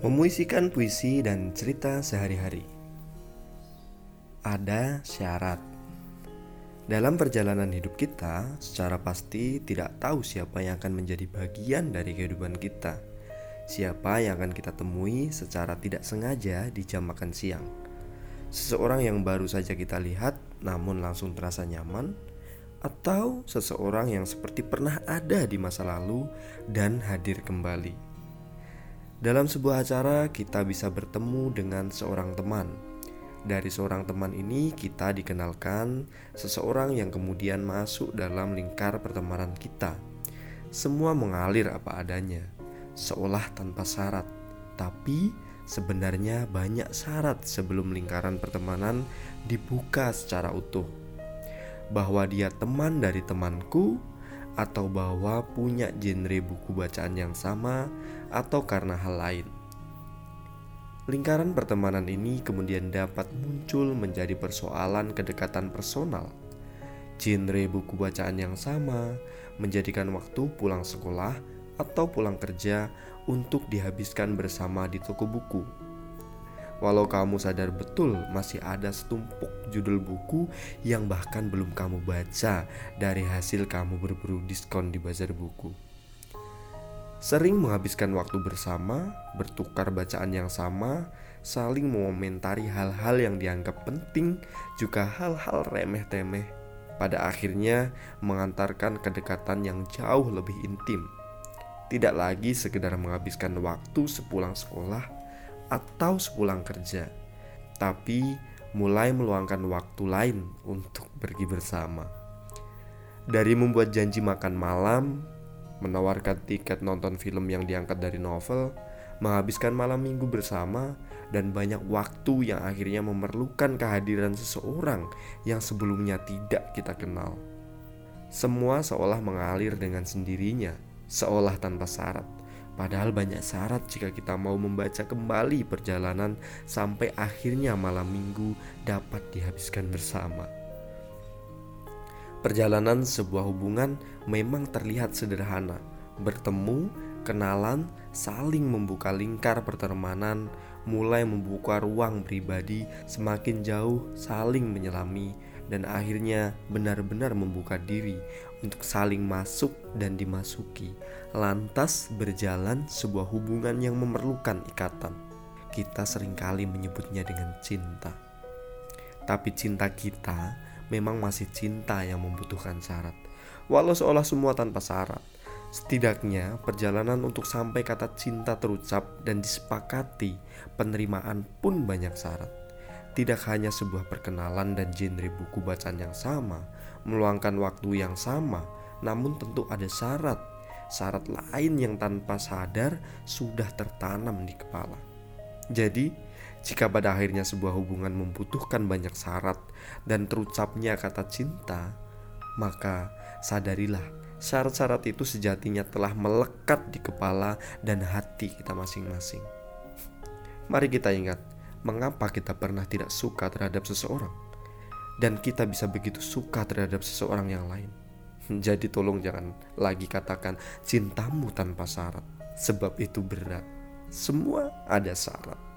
Memuisikan puisi dan cerita sehari-hari. Ada syarat. Dalam perjalanan hidup kita, secara pasti tidak tahu siapa yang akan menjadi bagian dari kehidupan kita. Siapa yang akan kita temui secara tidak sengaja di jam makan siang. Seseorang yang baru saja kita lihat namun langsung terasa nyaman atau seseorang yang seperti pernah ada di masa lalu dan hadir kembali. Dalam sebuah acara, kita bisa bertemu dengan seorang teman. Dari seorang teman ini, kita dikenalkan seseorang yang kemudian masuk dalam lingkar pertemanan kita. Semua mengalir apa adanya, seolah tanpa syarat, tapi sebenarnya banyak syarat sebelum lingkaran pertemanan dibuka secara utuh. Bahwa dia teman dari temanku, atau bahwa punya genre buku bacaan yang sama atau karena hal lain. Lingkaran pertemanan ini kemudian dapat muncul menjadi persoalan kedekatan personal. Genre buku bacaan yang sama menjadikan waktu pulang sekolah atau pulang kerja untuk dihabiskan bersama di toko buku Walau kamu sadar betul masih ada setumpuk judul buku yang bahkan belum kamu baca dari hasil kamu berburu diskon di bazar buku. Sering menghabiskan waktu bersama, bertukar bacaan yang sama, saling mengomentari hal-hal yang dianggap penting, juga hal-hal remeh-temeh. Pada akhirnya mengantarkan kedekatan yang jauh lebih intim. Tidak lagi sekedar menghabiskan waktu sepulang sekolah, atau sepulang kerja, tapi mulai meluangkan waktu lain untuk pergi bersama. Dari membuat janji makan malam, menawarkan tiket nonton film yang diangkat dari novel, menghabiskan malam minggu bersama, dan banyak waktu yang akhirnya memerlukan kehadiran seseorang yang sebelumnya tidak kita kenal. Semua seolah mengalir dengan sendirinya, seolah tanpa syarat Padahal banyak syarat jika kita mau membaca kembali perjalanan sampai akhirnya malam minggu dapat dihabiskan bersama. Perjalanan sebuah hubungan memang terlihat sederhana. Bertemu, kenalan, saling membuka lingkar pertemanan, mulai membuka ruang pribadi, semakin jauh saling menyelami, dan akhirnya benar-benar membuka diri untuk saling masuk dan dimasuki, lantas berjalan sebuah hubungan yang memerlukan ikatan. Kita sering kali menyebutnya dengan cinta, tapi cinta kita memang masih cinta yang membutuhkan syarat, walau seolah semua tanpa syarat. Setidaknya, perjalanan untuk sampai kata cinta terucap dan disepakati, penerimaan pun banyak syarat tidak hanya sebuah perkenalan dan genre buku bacaan yang sama, meluangkan waktu yang sama, namun tentu ada syarat. Syarat lain yang tanpa sadar sudah tertanam di kepala. Jadi, jika pada akhirnya sebuah hubungan membutuhkan banyak syarat dan terucapnya kata cinta, maka sadarilah syarat-syarat itu sejatinya telah melekat di kepala dan hati kita masing-masing. Mari kita ingat, mengapa kita pernah tidak suka terhadap seseorang dan kita bisa begitu suka terhadap seseorang yang lain. Jadi tolong jangan lagi katakan cintamu tanpa syarat sebab itu berat. Semua ada syarat.